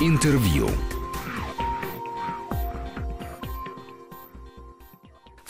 Интервью.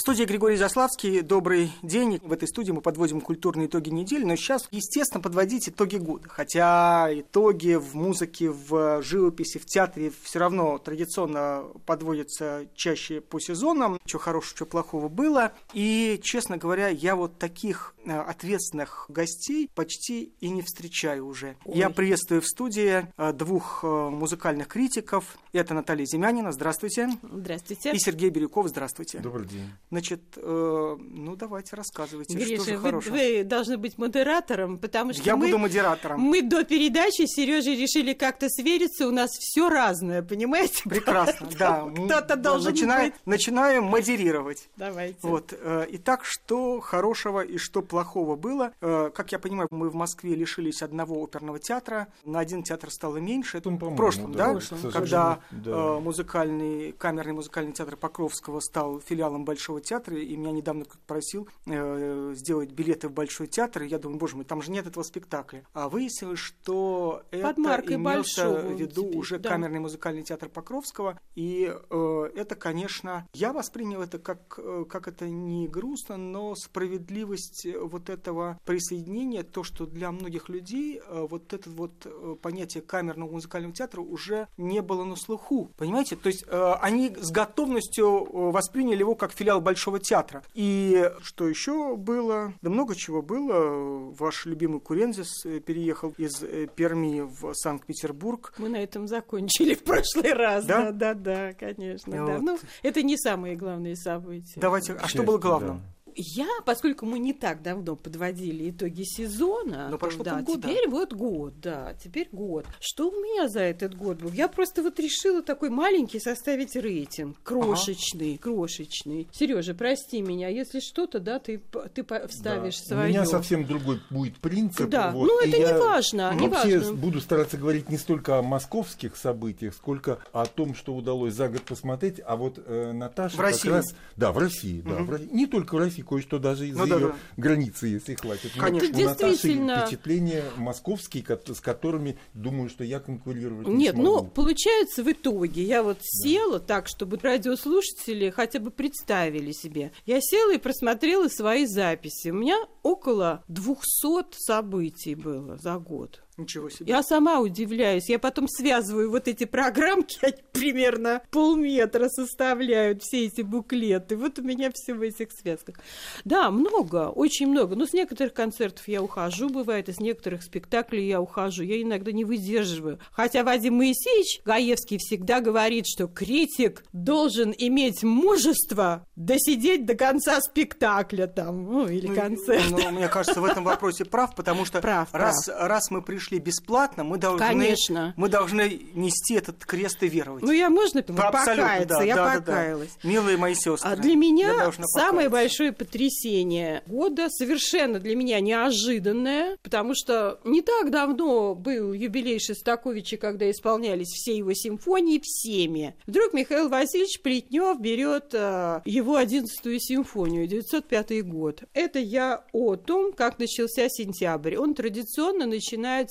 Студии Григорий Заславский. Добрый день. В этой студии мы подводим культурные итоги недели, но сейчас, естественно, подводить итоги года. Хотя итоги в музыке, в живописи, в театре все равно традиционно подводятся чаще по сезонам. Что хорошего, что плохого было. И, честно говоря, я вот таких э, ответственных гостей почти и не встречаю уже. Ой. Я приветствую в студии э, двух э, музыкальных критиков. Это Наталья Земянина. Здравствуйте. Здравствуйте. И Сергей Бирюков. Здравствуйте. Добрый день. Значит, э, ну давайте рассказывайте, Гриша, что за вы, вы должны быть модератором, потому что я мы, буду модератором. Мы до передачи с Сережей решили как-то свериться, у нас все разное, понимаете? Прекрасно, да. Кто-то должен начинаем, быть. Начинаем модерировать. Давайте. Вот. Э, итак, что хорошего и что плохого было? Э, как я понимаю, мы в Москве лишились одного оперного театра, на один театр стало меньше. Это в прошлом, да? Прошлом, когда да. Э, музыкальный, камерный музыкальный театр Покровского стал филиалом Большого театра, и меня недавно просил э, сделать билеты в Большой театр, и я думаю, боже мой, там же нет этого спектакля. А выяснилось, что Под это имелся в виду теперь, уже да. камерный музыкальный театр Покровского, и э, это, конечно, я воспринял это как, э, как это не грустно, но справедливость вот этого присоединения, то, что для многих людей э, вот это вот э, понятие камерного музыкального театра уже не было на слуху, понимаете? То есть э, они с готовностью э, восприняли его как филиал Большого театра. И что еще было? Да много чего было. Ваш любимый Курензис э, переехал из э, Перми в Санкт-Петербург. Мы на этом закончили в прошлый раз. Да, да, да, да конечно. Вот. Да. Ну, это не самые главные события. Давайте, а что было главным? Да. Я, поскольку мы не так давно подводили итоги сезона, Но прошло да, полгода. теперь вот год, да, теперь год. Что у меня за этот год был? Я просто вот решила такой маленький составить рейтинг, крошечный, ага. крошечный. Сережа, прости меня, если что-то, да, ты ты вставишь да. свое. У меня совсем другой будет принцип. Да, вот, ну это не важно, не вообще важно. буду стараться говорить не столько о московских событиях, сколько о том, что удалось за год посмотреть. А вот э, Наташа в России. раз, да, в России, угу. да, в России. не только в России кое-что даже из ну, ее да, да. границы, если хватит. Конечно. Но у Наташи впечатления московские, с которыми думаю, что я конкурировать не Нет, смогу. ну, получается в итоге, я вот села да. так, чтобы радиослушатели хотя бы представили себе. Я села и просмотрела свои записи. У меня около 200 событий было за год. Ничего себе. Я сама удивляюсь. Я потом связываю вот эти программки, они примерно полметра составляют все эти буклеты. Вот у меня все в этих связках. Да, много, очень много. Но с некоторых концертов я ухожу, бывает, и с некоторых спектаклей я ухожу. Я иногда не выдерживаю. Хотя Вадим Моисеевич Гаевский всегда говорит, что критик должен иметь мужество досидеть до конца спектакля там, ну, или ну, концерта. Ну, мне кажется, в этом вопросе прав, потому что прав, раз, прав. раз мы пришли пришли бесплатно, мы должны, Конечно. мы должны нести этот крест и веровать. Ну, я можно покаяться? да, я да, покаялась. Да, да. Милые мои сестры. А для меня самое большое потрясение года, совершенно для меня неожиданное, потому что не так давно был юбилей Шостаковича, когда исполнялись все его симфонии всеми. Вдруг Михаил Васильевич Плетнев берет э, его одиннадцатую симфонию, 905 год. Это я о том, как начался сентябрь. Он традиционно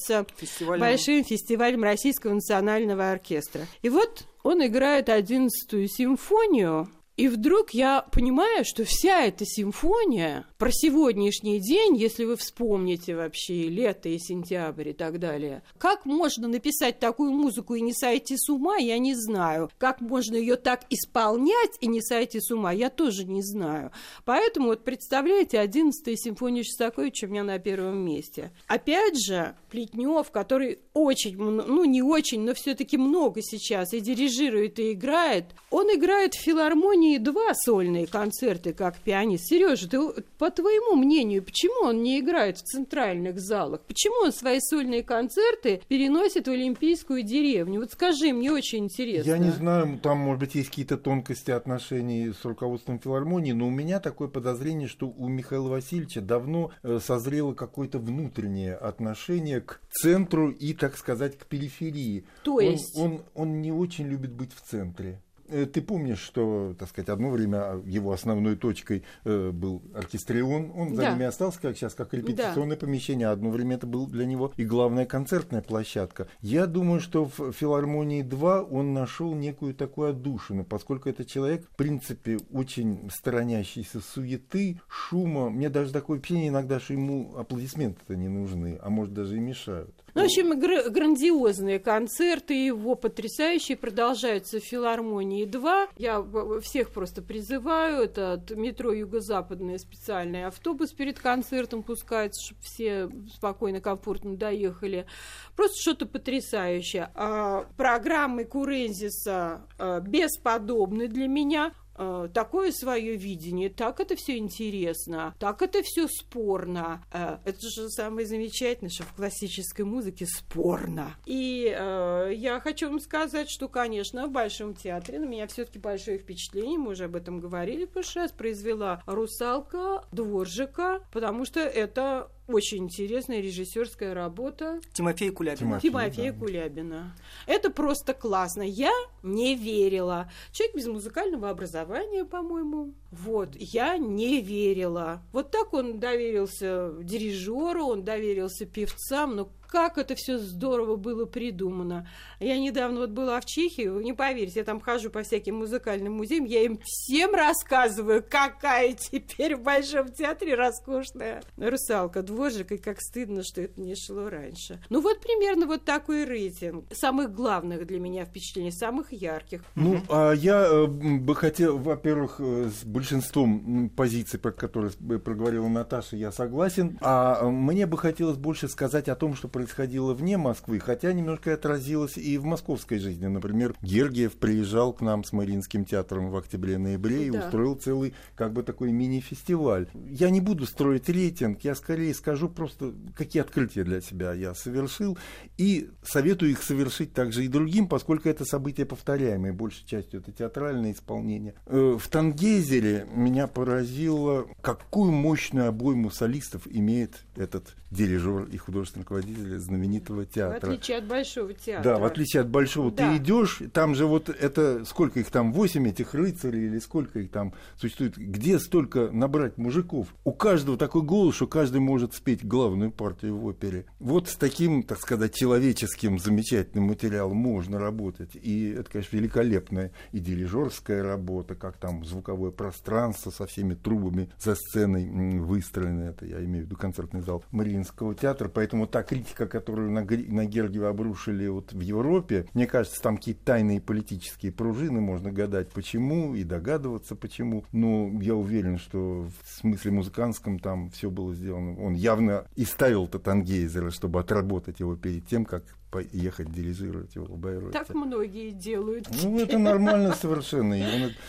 начинается Фестивалем. большим фестивалем Российского национального оркестра. И вот он играет одиннадцатую симфонию, и вдруг я понимаю, что вся эта симфония про сегодняшний день, если вы вспомните вообще лето и сентябрь и так далее, как можно написать такую музыку и не сойти с ума, я не знаю. Как можно ее так исполнять и не сойти с ума, я тоже не знаю. Поэтому вот представляете, 11-я симфония Шостаковича у меня на первом месте. Опять же, Плетнев, который очень, ну не очень, но все-таки много сейчас и дирижирует, и играет, он играет в филармонии два сольные концерты как пианист. Сережа, ты, по твоему мнению, почему он не играет в центральных залах? Почему он свои сольные концерты переносит в Олимпийскую деревню? Вот скажи, мне очень интересно. Я не знаю, там, может быть, есть какие-то тонкости отношений с руководством филармонии, но у меня такое подозрение, что у Михаила Васильевича давно созрело какое-то внутреннее отношение к центру и, так сказать, к периферии. То есть? Он, он, он не очень любит быть в центре. Э, ты помнишь, что, так сказать, одно время его основной точкой э, был оркестрион, он за Да. ними остался, как сейчас, как репетиционное помещение, а одно время это был для него и главная концертная площадка. Я думаю, что в филармонии 2 он нашел некую такую отдушину, поскольку это человек, в принципе, очень сторонящийся суеты, шума. Мне даже такое впечатление иногда, что ему аплодисменты-то не нужны, а может даже и мешают. Ну, в общем, гра- грандиозные концерты его потрясающие продолжаются в филармонии 2. Я всех просто призываю. Это от метро Юго-Западный специальный автобус перед концертом пускается, чтобы все спокойно, комфортно доехали. Просто что-то потрясающее. А, программы Курензиса а, бесподобны для меня. А, такое свое видение, так это все интересно, так это все спорно. А, это же самое замечательное, что в классической музыке спорно. И э, я хочу вам сказать, что, конечно, в Большом театре на меня все-таки большое впечатление, мы уже об этом говорили в прошлый раз, произвела «Русалка» Дворжика, потому что это очень интересная режиссерская работа Тимофей Кулябин. Тимофей. Тимофея да. Кулябина. Это просто классно. Я не верила. Человек без музыкального образования, по-моему. Вот, я не верила. Вот так он доверился дирижеру, он доверился певцам, но как это все здорово было придумано. Я недавно вот была в Чехии, вы не поверите, я там хожу по всяким музыкальным музеям, я им всем рассказываю, какая теперь в Большом театре роскошная русалка, дворжик, и как стыдно, что это не шло раньше. Ну вот примерно вот такой рейтинг самых главных для меня впечатлений, самых ярких. Ну, а я э, бы хотел, во-первых, э, с большинством позиций, про которые э, проговорила Наташа, я согласен. А мне бы хотелось больше сказать о том, что происходило вне Москвы, хотя немножко отразилось и в московской жизни. Например, Гергиев приезжал к нам с Мариинским театром в октябре-ноябре и Да. устроил целый, как бы такой мини-фестиваль. Я не буду строить рейтинг, я скорее скажу просто, какие открытия для себя я совершил, и советую их совершить также и другим, поскольку это события повторяемые, большей частью это театральное исполнение. Э, В Тангейзере меня поразило, какую мощную обойму солистов имеет этот дирижер и художественный руководитель знаменитого В театра. отличие от Большого театра. Да, в отличие от большого, Да. ты идешь, там же вот это, сколько их там, восемь этих рыцарей или сколько их там существует, где столько набрать мужиков? У каждого такой голос, что каждый может спеть главную партию в опере. Вот с таким, так сказать, человеческим замечательным материалом можно работать. И это, конечно, великолепная и дирижерская работа, как там звуковое пространство со всеми трубами за сценой выстроено. Это я имею в виду концертный зал Мариинского театра. Поэтому та критика, которую на, на Гергиева обрушили вот в Европе, мне кажется, там какие-то тайные политические пружины, можно гадать почему и догадываться почему. Но я уверен, что в смысле музыкантском там все было сделано. Он явно и ставил Татангейзера, чтобы отработать его перед тем, как поехать дирижировать его в Байройте. Так многие делают. Ну, это нормально совершенно.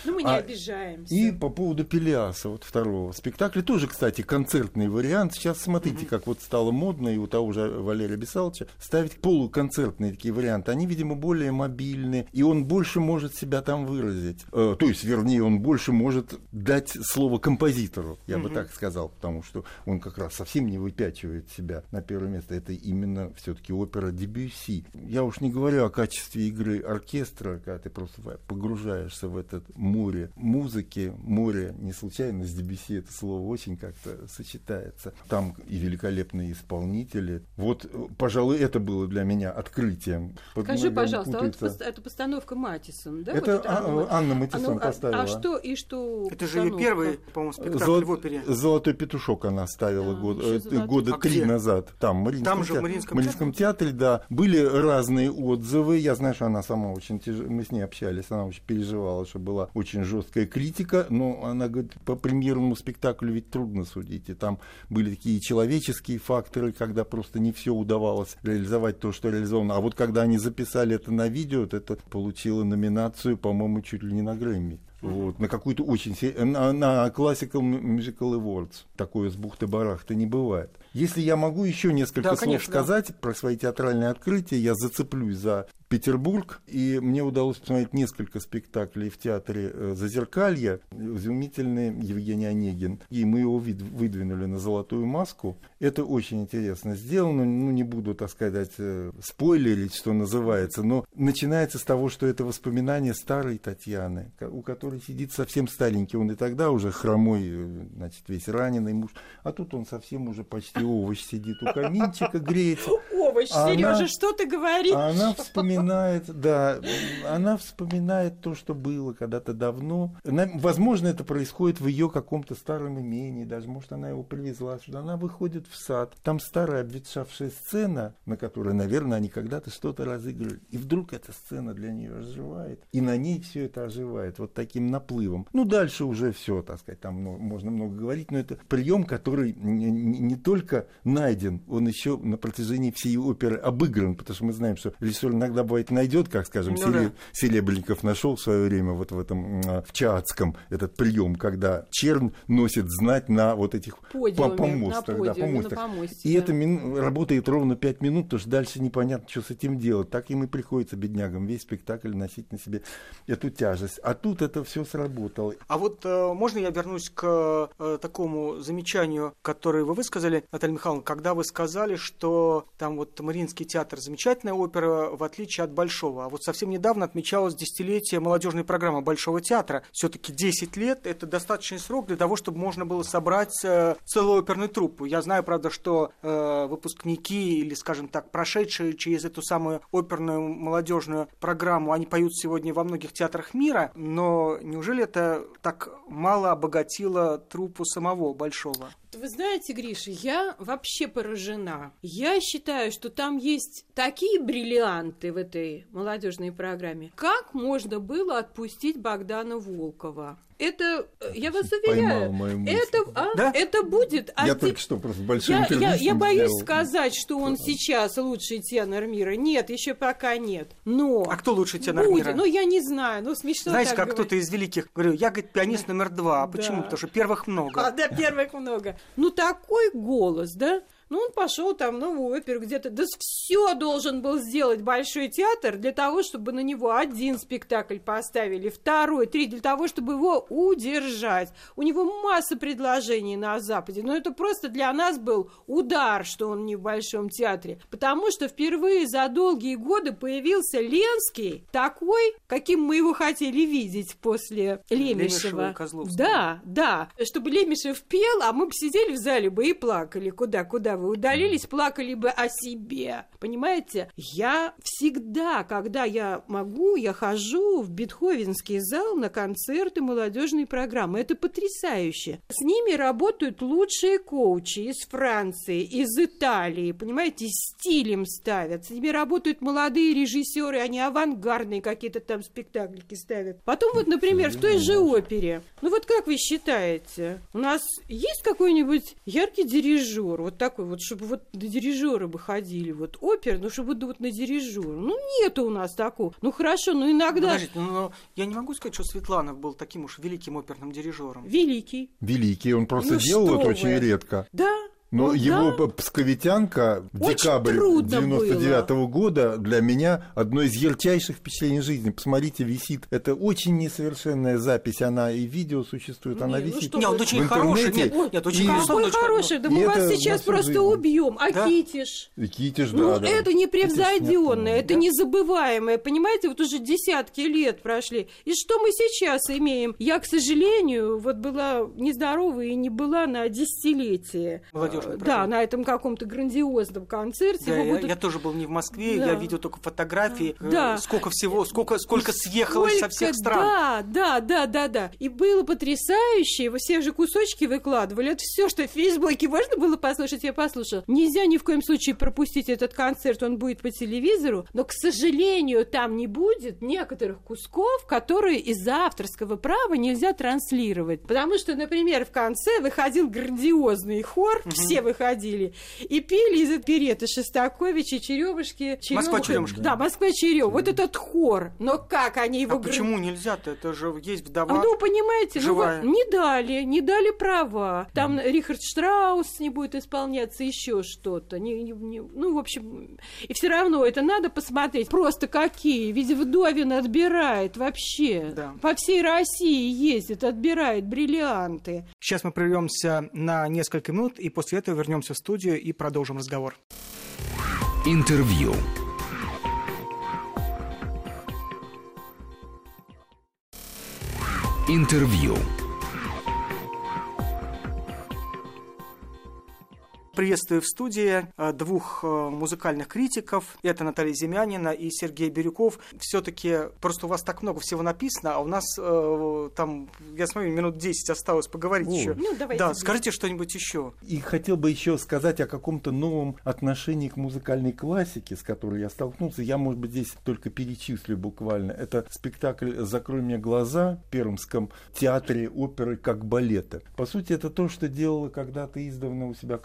Ну, мы не А, обижаемся. и по поводу Пелиаса, вот второго спектакля, тоже, кстати, концертный вариант. Сейчас смотрите, как вот стало модно и у того же Валерия Бесалча ставить полуконцертные такие варианты. Они, видимо, более мобильные, и он больше может себя там выразить. Э, то есть, вернее, он больше может дать слово композитору, я бы так сказал, потому что он как раз совсем не выпячивает себя на первое место. Это именно все-таки опера Дебюсси. Я уж не говорю о качестве игры оркестра, когда ты просто погружаешься в это море музыки, море, не случайно с Дебюсси это слово очень как-то сочетается. Там и великолепные исполнители. Вот, э, пожалуй, это было для меня открытием. Скажи, многое пожалуйста, а вот это постановка Матисон, да? Это вот А- Анна, Анна А Матисон а- поставила. А что и что? Это же ее первый, по-моему, спектакль Золот- в опере. Золотой петушок она ставила Да, год- э, года А три назад. Там, в Мариинском Там же, в театре. Мариинском Мариинском театре, да. Были разные отзывы. Я знаю, что она сама очень тяжело... Мы с ней общались, она очень переживала, что была очень жесткая критика. Но она говорит, по премьерному спектаклю ведь трудно судить. И там были такие человеческие факторы, когда просто не все удавалось реализовать то, что реализовано. А вот когда они записали это на видео, вот это получило номинацию, по-моему, чуть ли не на Грэмми. Вот, на какую-то очень... На, на Classical Musical Awards. Такое с бухты-барахты не бывает. Если я могу еще несколько Да, слов конечно, да. сказать про свои театральные открытия, я зацеплюсь за Петербург, и мне удалось посмотреть несколько спектаклей в театре э, «Зазеркалье». Изумительный Евгений Онегин. И мы его выдвинули на «Золотую маску». Это очень интересно сделано. Ну, не буду, так сказать, э, спойлерить, что называется, но начинается с того, что это воспоминание старой Татьяны, у которой сидит совсем старенький. Он и тогда уже хромой, э, значит, весь раненый муж. А тут он совсем уже почти овощ сидит у каминчика, греется. Овощ, а Сережа, что ты говоришь? А она вспоминает, да, она вспоминает то, что было когда-то давно. Возможно, это происходит в ее каком-то старом имении, даже, может, она его привезла сюда. Она выходит в сад, там старая обветшавшая сцена, на которой, наверное, они когда-то что-то разыгрывали. И вдруг эта сцена для нее оживает, и на ней все это оживает, вот таким наплывом. Ну, дальше уже все, так сказать, там можно много говорить, но это прием, который не, не только найден, он еще на протяжении всей оперы обыгран, потому что мы знаем, что режиссер иногда бывает найдет, как, скажем, ну, Селе, да. Селебренников нашел в свое время вот в этом, в Чаадском этот прием, когда чернь носит знать на вот этих Подиуме, помостах. На подиуме, да, помостах. На помосте, и да. это мин, работает ровно 5 минут, потому что дальше непонятно, что с этим делать. Так им и приходится беднягам весь спектакль носить на себе эту тяжесть. А тут это все сработало. А вот э, можно я вернусь к э, такому замечанию, которое вы высказали, Наталья Михайловна, когда вы сказали, что там вот Мариинский театр замечательная опера, в отличие от Большого. А вот совсем недавно отмечалось десятилетие молодежной программы Большого театра. Все-таки 10 лет – это достаточный срок для того, чтобы можно было собрать э, целую оперную труппу. Я знаю, правда, что э, выпускники или, скажем так, прошедшие через эту самую оперную молодежную программу, они поют сегодня во многих театрах мира, но неужели это так мало обогатило труппу самого Большого? Вы знаете, Гриша, я вообще поражена. Я считаю, что там есть такие бриллианты в этой молодежной программе. Как можно было отпустить Богдана Волкова? Это, э, я вас уверяю, это, а, да? это будет... Я один... только что просто большой я, я, я боюсь сделал. сказать, что он сейчас лучший тенор мира. Нет, еще пока нет. Но... А кто лучший тенор будет. мира? Ну, я не знаю, ну, смешно Знаете, как говорить. кто-то из великих, говорю, я, говорит, пианист номер два. А почему? Да. Потому что первых много. А, да, первых много. Ну, такой голос, да? Ну, он пошел там новую оперу где-то. Да все должен был сделать Большой театр для того, чтобы на него один спектакль поставили, второй, три, для того, чтобы его удержать. У него масса предложений на Западе, но это просто для нас был удар, что он не в Большом театре. Потому что впервые за долгие годы появился Ленский, такой, каким мы его хотели видеть после Лемешева. Лемешева да, да. Чтобы Лемешев пел, а мы бы сидели в зале бы и плакали. Куда, вы удалились, плакали бы о себе. Понимаете? Я всегда, когда я могу, я хожу в Бетховенский зал на концерты молодежной программы. Это потрясающе. С ними работают лучшие коучи из Франции, из Италии. Понимаете, стилем ставят. С ними работают молодые режиссеры, они авангардные какие-то там спектаклики ставят. Потом вот, например, в той же опере. Ну вот как вы считаете, у нас есть какой-нибудь яркий дирижер, вот такой вот, чтобы вот на дирижера бы ходили, вот опер, ну чтобы вот на дирижера. Ну нету у нас такого. Ну хорошо, ну иногда... Подождите, ну, но я не могу сказать, что Светланов был таким уж великим оперным дирижером. Великий. Великий, он просто ну, делал это вы? очень редко. Да, но ну, его да? псковитянка в Очень декабре 99 -го года для меня одно из ярчайших впечатлений жизни. Посмотрите, висит. Это очень несовершенная запись. Она и видео существует, она не, ну висит. Ну нет, очень хороший. Нет, нет, очень и... Какой хороший? Да мы вас сейчас просто жизнь. убьем. А да? Китиш? И Китиш, да. Ну, да. это непревзойденное, это да? незабываемое. Понимаете, вот уже десятки лет прошли. И что мы сейчас имеем? Я, к сожалению, вот была нездорова и не была на десятилетие. Да, на этом каком-то грандиозном концерте. Да, я, будут... я тоже был не в Москве, да. я видел только фотографии, э, да. сколько всего, сколько, сколько съехалось сколько, со всех стран. Да, да, да, да, да. И было потрясающе, вы все же кусочки выкладывали. Это все, что в Фейсбуке можно было послушать, я послушала. Нельзя ни в коем случае пропустить этот концерт, он будет по телевизору, но, к сожалению, там не будет некоторых кусков, которые из-за авторского права нельзя транслировать. Потому что, например, в конце выходил грандиозный хор, угу все выходили. И пели из опереты Шостаковича, Черемушки. Москва-Черемушка. Да, Москва-Черем. Вот этот хор. Но как они его... А почему нельзя-то? Это же есть вдова. Ну, понимаете, живая. ну, не дали, не дали права. Там Рихард Штраус не будет исполняться, еще что-то. Не, не, не, ну, в общем, и все равно это надо посмотреть. Просто какие. Ведь Вдовин отбирает вообще. Да. По всей России ездит, отбирает бриллианты. Сейчас мы прервемся на несколько минут, и после этого вернемся в студию и продолжим разговор. Интервью. Интервью. Приветствую в студии э, двух э, музыкальных критиков. Это Наталья Земянина и Сергей Бирюков. Все-таки просто у вас так много всего написано, а у нас э, там, я смотрю, минут 10 осталось поговорить О. еще. Ну, давайте. Да, скажите что-нибудь еще. И хотел бы еще сказать о каком-то новом отношении к музыкальной классике, с которой я столкнулся. Я, может быть, здесь только перечислю буквально. Это спектакль «Закрой мне глаза» в Пермском театре оперы как балета. По сути, это то, что делала когда-то издавна у себя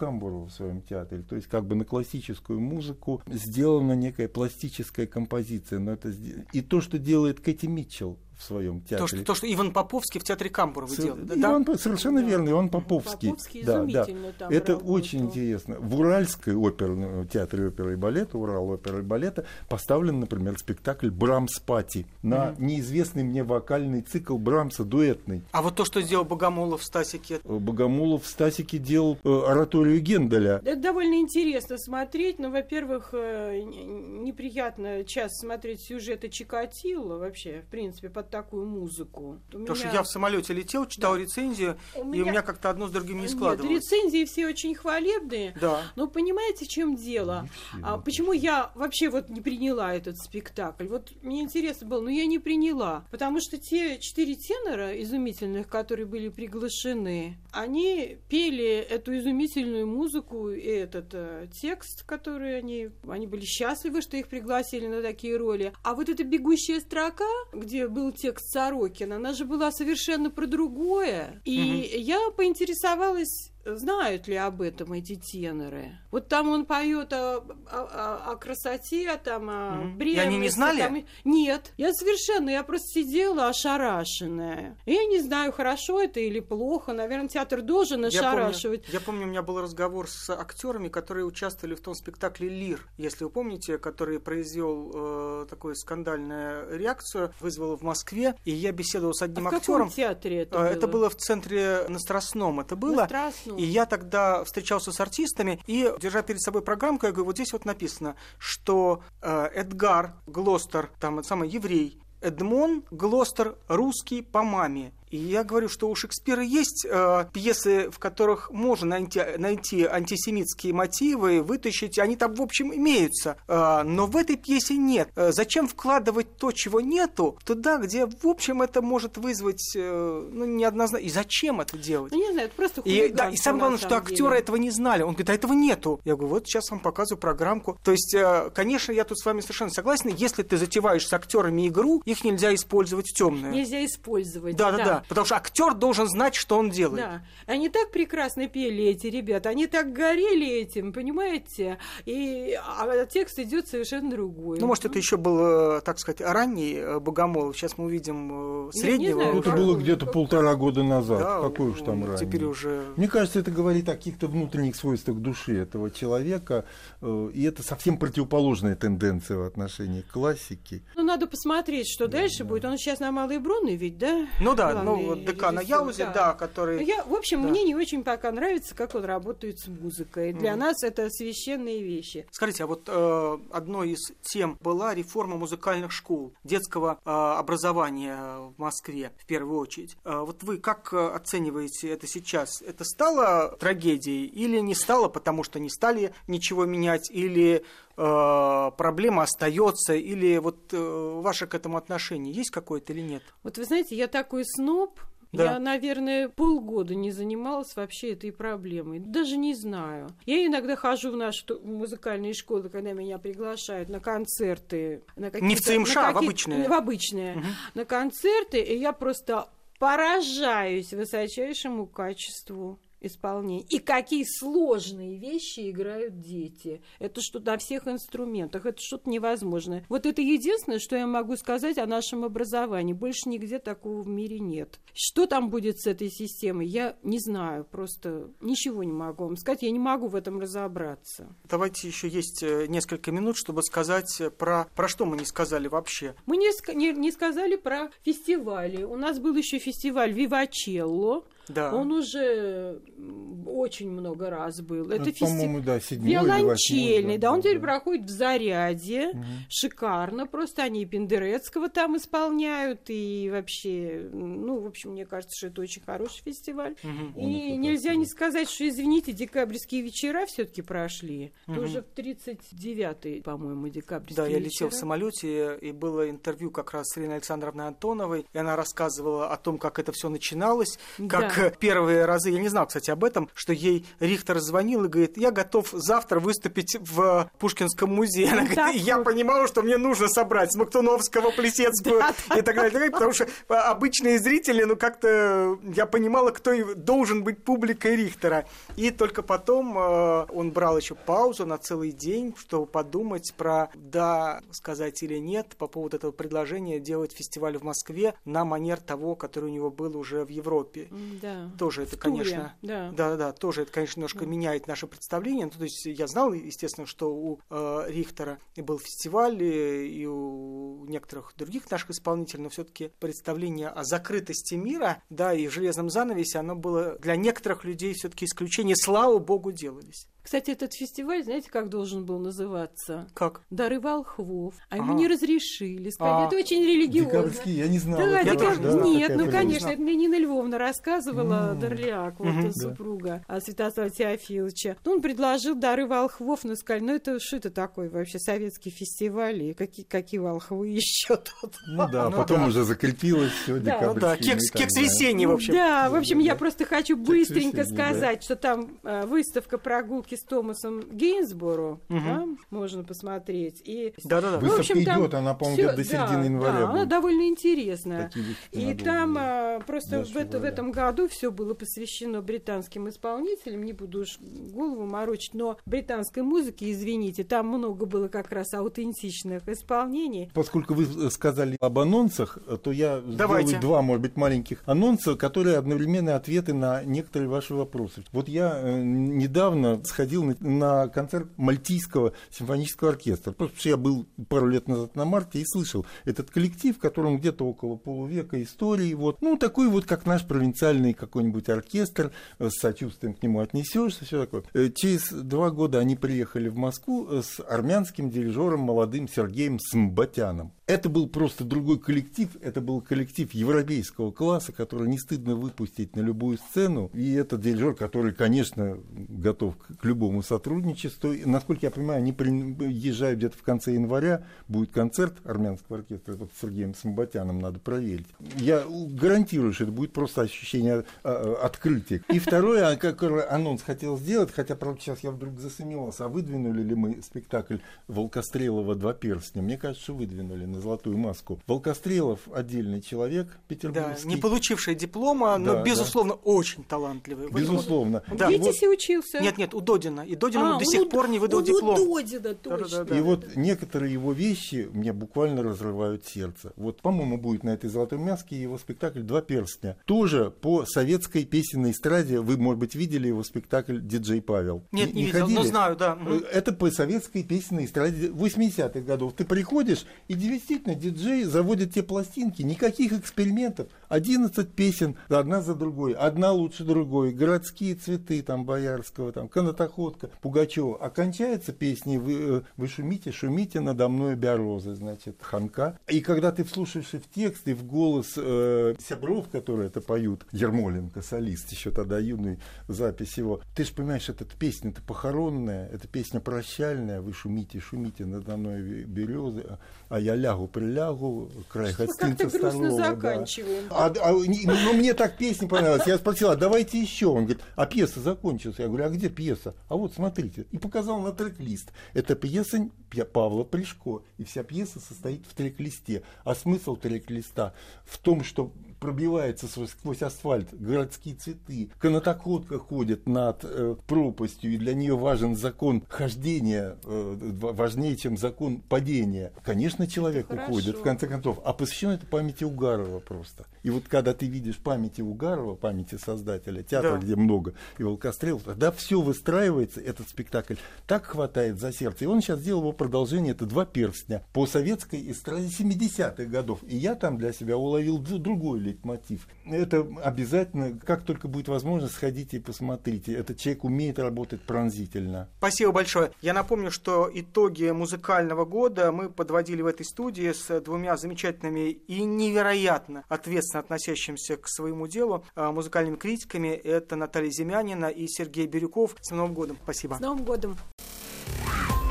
В своем театре. То есть, как бы на классическую музыку сделана некая пластическая композиция. Но это... И то, что делает Кэти Митчелл в своем театре. То что, то, что Иван Поповский в театре Камбура вы Сер- делали. да? Иван По- совершенно Да. верно, Иван Поповский. Поповский Да, да. Это работал. очень интересно. В Уральской оперной театре оперы и балета, Урал оперы и балета, поставлен, например, спектакль Брамс Пати на неизвестный мне вокальный цикл Брамса дуэтный. А вот то, что сделал Богомолов в Стасике, Э, Богомолов в Стасике делал э, ораторию Генделя. Это довольно интересно смотреть, но, во-первых, э, н- неприятно часто смотреть сюжеты Чикатило вообще, в принципе, под такую музыку. У потому что меня- я в самолете летел, читал рецензию, У и у меня- меня как-то одно с другим не Нет, складывалось. рецензии все очень хвалебные. Да. Но понимаете, в чем дело? А почему я вообще вот не приняла этот спектакль? Вот мне интересно было, но я не приняла. Потому что те четыре тенора изумительных, которые были приглашены, они пели эту изумительную музыку и этот э, текст, который они... Они были счастливы, что их пригласили на такие роли. А вот эта бегущая строка, где был текст Сорокина, она же была совершенно про другое. И я поинтересовалась знают ли об этом эти теноры. Вот там он поет о, о- о- красоте, там о. И бременности. они не знали? там и- Нет, я совершенно, я просто сидела ошарашенная. Я не знаю, хорошо это или плохо. Наверное, театр должен Я помню, ошарашивать. я помню, у меня был разговор с актерами, которые участвовали в том спектакле Лир, если вы помните, который произвел э, такую скандальную реакцию, вызвал в Москве, и я беседовал с А одним в каком актером. театре это Э, было? Это было в центре на Страстном, это было. На Страстном. И я тогда встречался с артистами и, держа перед собой программку, я говорю, вот здесь вот написано, что э, Эдгар Глостер, там самый еврей, Эдмон Глостер русский по маме. И я говорю, что у Шекспира есть э, пьесы, в которых можно найти, найти антисемитские мотивы, вытащить, они там, в общем, имеются. Э, но в этой пьесе нет. Э, зачем вкладывать то, чего нету, туда, где, в общем, это может вызвать э, ну, неоднозначно. И зачем это делать? Ну, не знаю, это просто И, да, и самое главное, что актеры деле. этого не знали. Он говорит, а этого нету. Я говорю, вот сейчас вам показываю программку. То есть, э, конечно, я тут с вами совершенно согласен. Если ты затеваешь с актерами игру, их нельзя использовать в темное. Нельзя использовать. Да, да, да. Потому что актер должен знать, что он делает. Да, они так прекрасно пели, эти ребята, они так горели этим, понимаете? И а текст идет совершенно другой. Ну, может, это еще был, э, так сказать, ранний э, Богомолов. Сейчас мы увидим э, не среднего. знаю, Ну, это было где-то полтора года назад. Да, Какой уж там ну, ранее. Теперь уже... Мне кажется, это говорит о каких-то внутренних свойствах души этого человека, и это совсем противоположная тенденция в отношении классики. Ну, надо посмотреть, что дальше будет. Он сейчас на Малой Бронной ведь, да? Ну да, Главный ну вот декана режиссер, Яузе, да, который... Я, в общем, Да. мне не очень пока нравится, как он работает с музыкой. Для Мгм. нас это священные вещи. Скажите, а вот э, одной из тем была реформа музыкальных школ, детского э, образования в Москве в первую очередь. Э, вот вы как э, оцениваете это сейчас? Это стало трагедией или не стало, потому что не стали ничего менять, или проблема остается, или вот э, ваше к этому отношение есть какое-то или нет? Вот вы знаете, я такой сноб, Да. Я, наверное, полгода не занималась вообще этой проблемой. Даже не знаю. Я иногда хожу в наши музыкальные школы, когда меня приглашают на концерты. На Не в ЦМШ, а в обычные. В обычные. На концерты, и я просто поражаюсь высочайшему качеству исполнения. И какие сложные вещи играют дети. Это что на всех инструментах, это что-то невозможное. Вот это единственное, что я могу сказать о нашем образовании. Больше нигде такого в мире нет. Что там будет с этой системой, я не знаю, просто ничего не могу вам сказать, я не могу в этом разобраться. Давайте еще есть э, несколько минут, чтобы сказать э, про, про что мы не сказали вообще. Мы не, не, не сказали про фестивали. У нас был еще фестиваль Вивачелло, Да. Он уже очень много раз был. Это, Это, по-моему, да, Виолончельный, восьмой, да, он да, теперь да. проходит в Заряде, Мгм. шикарно, просто они и Пендерецкого там исполняют, и вообще, ну, в общем, мне кажется, что это очень хороший фестиваль. Он И это нельзя не да. сказать, что, извините, декабрьские вечера все-таки прошли. Мгм. уже в 39-й, по-моему, декабрьские Да, я вечера. летел в самолете, и было интервью как раз с Ириной Александровной Антоновой, и она рассказывала о том, как это все начиналось, как Э, первые разы, я не знал, кстати, об этом, что ей Рихтер звонил и говорит, я готов завтра выступить в Пушкинском музее. Она говорит, я понимала, что мне нужно собрать Смоктуновского, Плесецкую и так далее, и так далее, потому что а, обычные зрители, ну как-то я понимала, кто должен быть публикой Рихтера. И только потом э, он брал еще паузу на целый день, чтобы подумать про да сказать или нет по поводу этого предложения делать фестиваль в Москве на манер того, который у него был уже в Европе. М, Да. Тоже это, В конечно, да. да, да, тоже это, конечно, немножко меняет наше представление. Ну, то есть я знал, естественно, что у э, Рихтера был фестиваль, и, у некоторых других наших исполнителей, но все-таки представление о закрытости мира, да, и железном занавесе, оно было для некоторых людей все-таки исключение. Слава богу, делались. Кстати, этот фестиваль, знаете, как должен был называться? Как? Дары волхвов. А ему Ага. не разрешили. Сказали, А. это очень религиозно. Декабрьские, я не знал. Да, декаб- тоже знал. Нет, такая ну конечно, это мне Нина Львовна рассказывала, М. Дорляк, вот э, супруга а, Святослава Теофиловича. Ну, он предложил дары волхвов, но сказали, ну это что это такое вообще, советский фестиваль, и какие, какие волхвы еще тут? Ну да, Ну потом да. уже закрепилось все Да. Ну да, декабрьские. кекс, кекс весенний, в общем. Да, в общем, Да, я да. просто хочу быстренько да. сказать, что там э, выставка прогулки с Томасом Гейнсборо, Мгм. да, можно посмотреть. И Да-да-да. Ну, в общем, там идет, она, по-моему, всё- где-то до середины да, января Да, она будет. довольно интересная. Такие И надо там увидеть. а, просто Да, в, это, в этом году все было посвящено британским исполнителям. Не буду уж голову морочить, но британской музыки, извините, там много было как раз аутентичных исполнений. Поскольку вы э, сказали об анонсах, э, то я Давайте. сделаю два, может быть, маленьких анонса, которые одновременные ответы на некоторые ваши вопросы. Вот я э, недавно сходил на, на концерт Мальтийского симфонического оркестра, потому что я был пару лет назад на марте и слышал этот коллектив, в котором где-то около полувека истории, вот, ну, такой вот, как наш провинциальный какой-нибудь оркестр, э, с сочувствием к нему отнесешься, все такое. Э, Через два года они приехали в Москву э, с армянским дирижером молодым Сергеем Смбатяном. Это был просто другой коллектив, это был коллектив европейского класса, который не стыдно выпустить на любую сцену. И это дирижер, который, конечно, готов к любому сотрудничеству. И, насколько я понимаю, они приезжают где-то в конце января, будет концерт армянского оркестра вот с Сергеем Самбатяном, надо проверить. Я гарантирую, что это будет просто ощущение а, открытия. И второе, а, какой анонс хотел сделать, хотя, правда, сейчас я вдруг засомневался, а выдвинули ли мы спектакль Волкострелова «Два перстня»? Мне кажется, что выдвинули на золотую маску. Волкострелов отдельный человек Да, петербургский. не получивший диплома, но, Да, безусловно, очень талантливый. Безусловно. Да. В И вот- ГИТИСе учился. Нет, нет, у Додина. И Додин А, до сих у- пор не выдал он диплом. У Додина, точно. И вот некоторые его вещи мне буквально разрывают сердце. Вот, по-моему, будет на этой золотой мяске его спектакль «Два перстня». Тоже по советской песенной эстраде. Вы, может быть, видели его спектакль «Диджей Павел». Нет, не, видел, но ходили? знаю, да. Мгм. Это по советской песенной эстраде 80-х годов. Ты приходишь, и действительно диджей заводит тебе пластинки, никаких экспериментов. 11 песен, одна за другой, одна лучше другой. Городские цветы, там, Боярского, там, Канатоходка, Пугачева. Окончается песней вы, э, вы шумите, шумите надо мной биорозы, значит, Ханка. И когда ты вслушаешься в текст и в голос э, Сябров, которые это поют, Ермоленко, солист, еще тогда юный запись его, ты же понимаешь, эта песня это похоронная, это песня прощальная, вы шумите, шумите надо мной березы, а я лягу, прилягу, край гостинца старого. да. А, а, ну, мне так песня понравилась. Я спросил, а давайте еще. Он говорит, а пьеса закончилась. Я говорю, а где пьеса? А вот смотрите. И показал на трек-лист. Это пьеса Павла Пришко. И вся пьеса состоит в трек-листе. А смысл трек-листа в том, что пробивается сквозь асфальт, городские цветы, канатоходка ходит над э, пропастью, и для нее важен закон хождения, э, важнее, чем закон падения. Конечно, человек Хорошо. уходит, в конце концов. А посвящено это памяти Угарова просто. И вот когда ты видишь памяти Угарова, памяти создателя театра, да. где много и волкострел, тогда все выстраивается, этот спектакль так хватает за сердце. И он сейчас сделал его продолжение, это «Два перстня» по советской эстраде 70-х годов. И я там для себя уловил другой лейтмотив. Это обязательно, как только будет возможность, сходите и посмотрите. Этот человек умеет работать пронзительно. Спасибо большое. Я напомню, что итоги музыкального года мы подводили в этой студии с двумя замечательными и невероятно ответственно относящимся к своему делу а, музыкальными критиками. Это Наталья Земянина и Сергей Бирюков. С Новым годом. Спасибо. С Новым годом.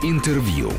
Интервью.